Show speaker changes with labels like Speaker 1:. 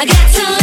Speaker 1: I got to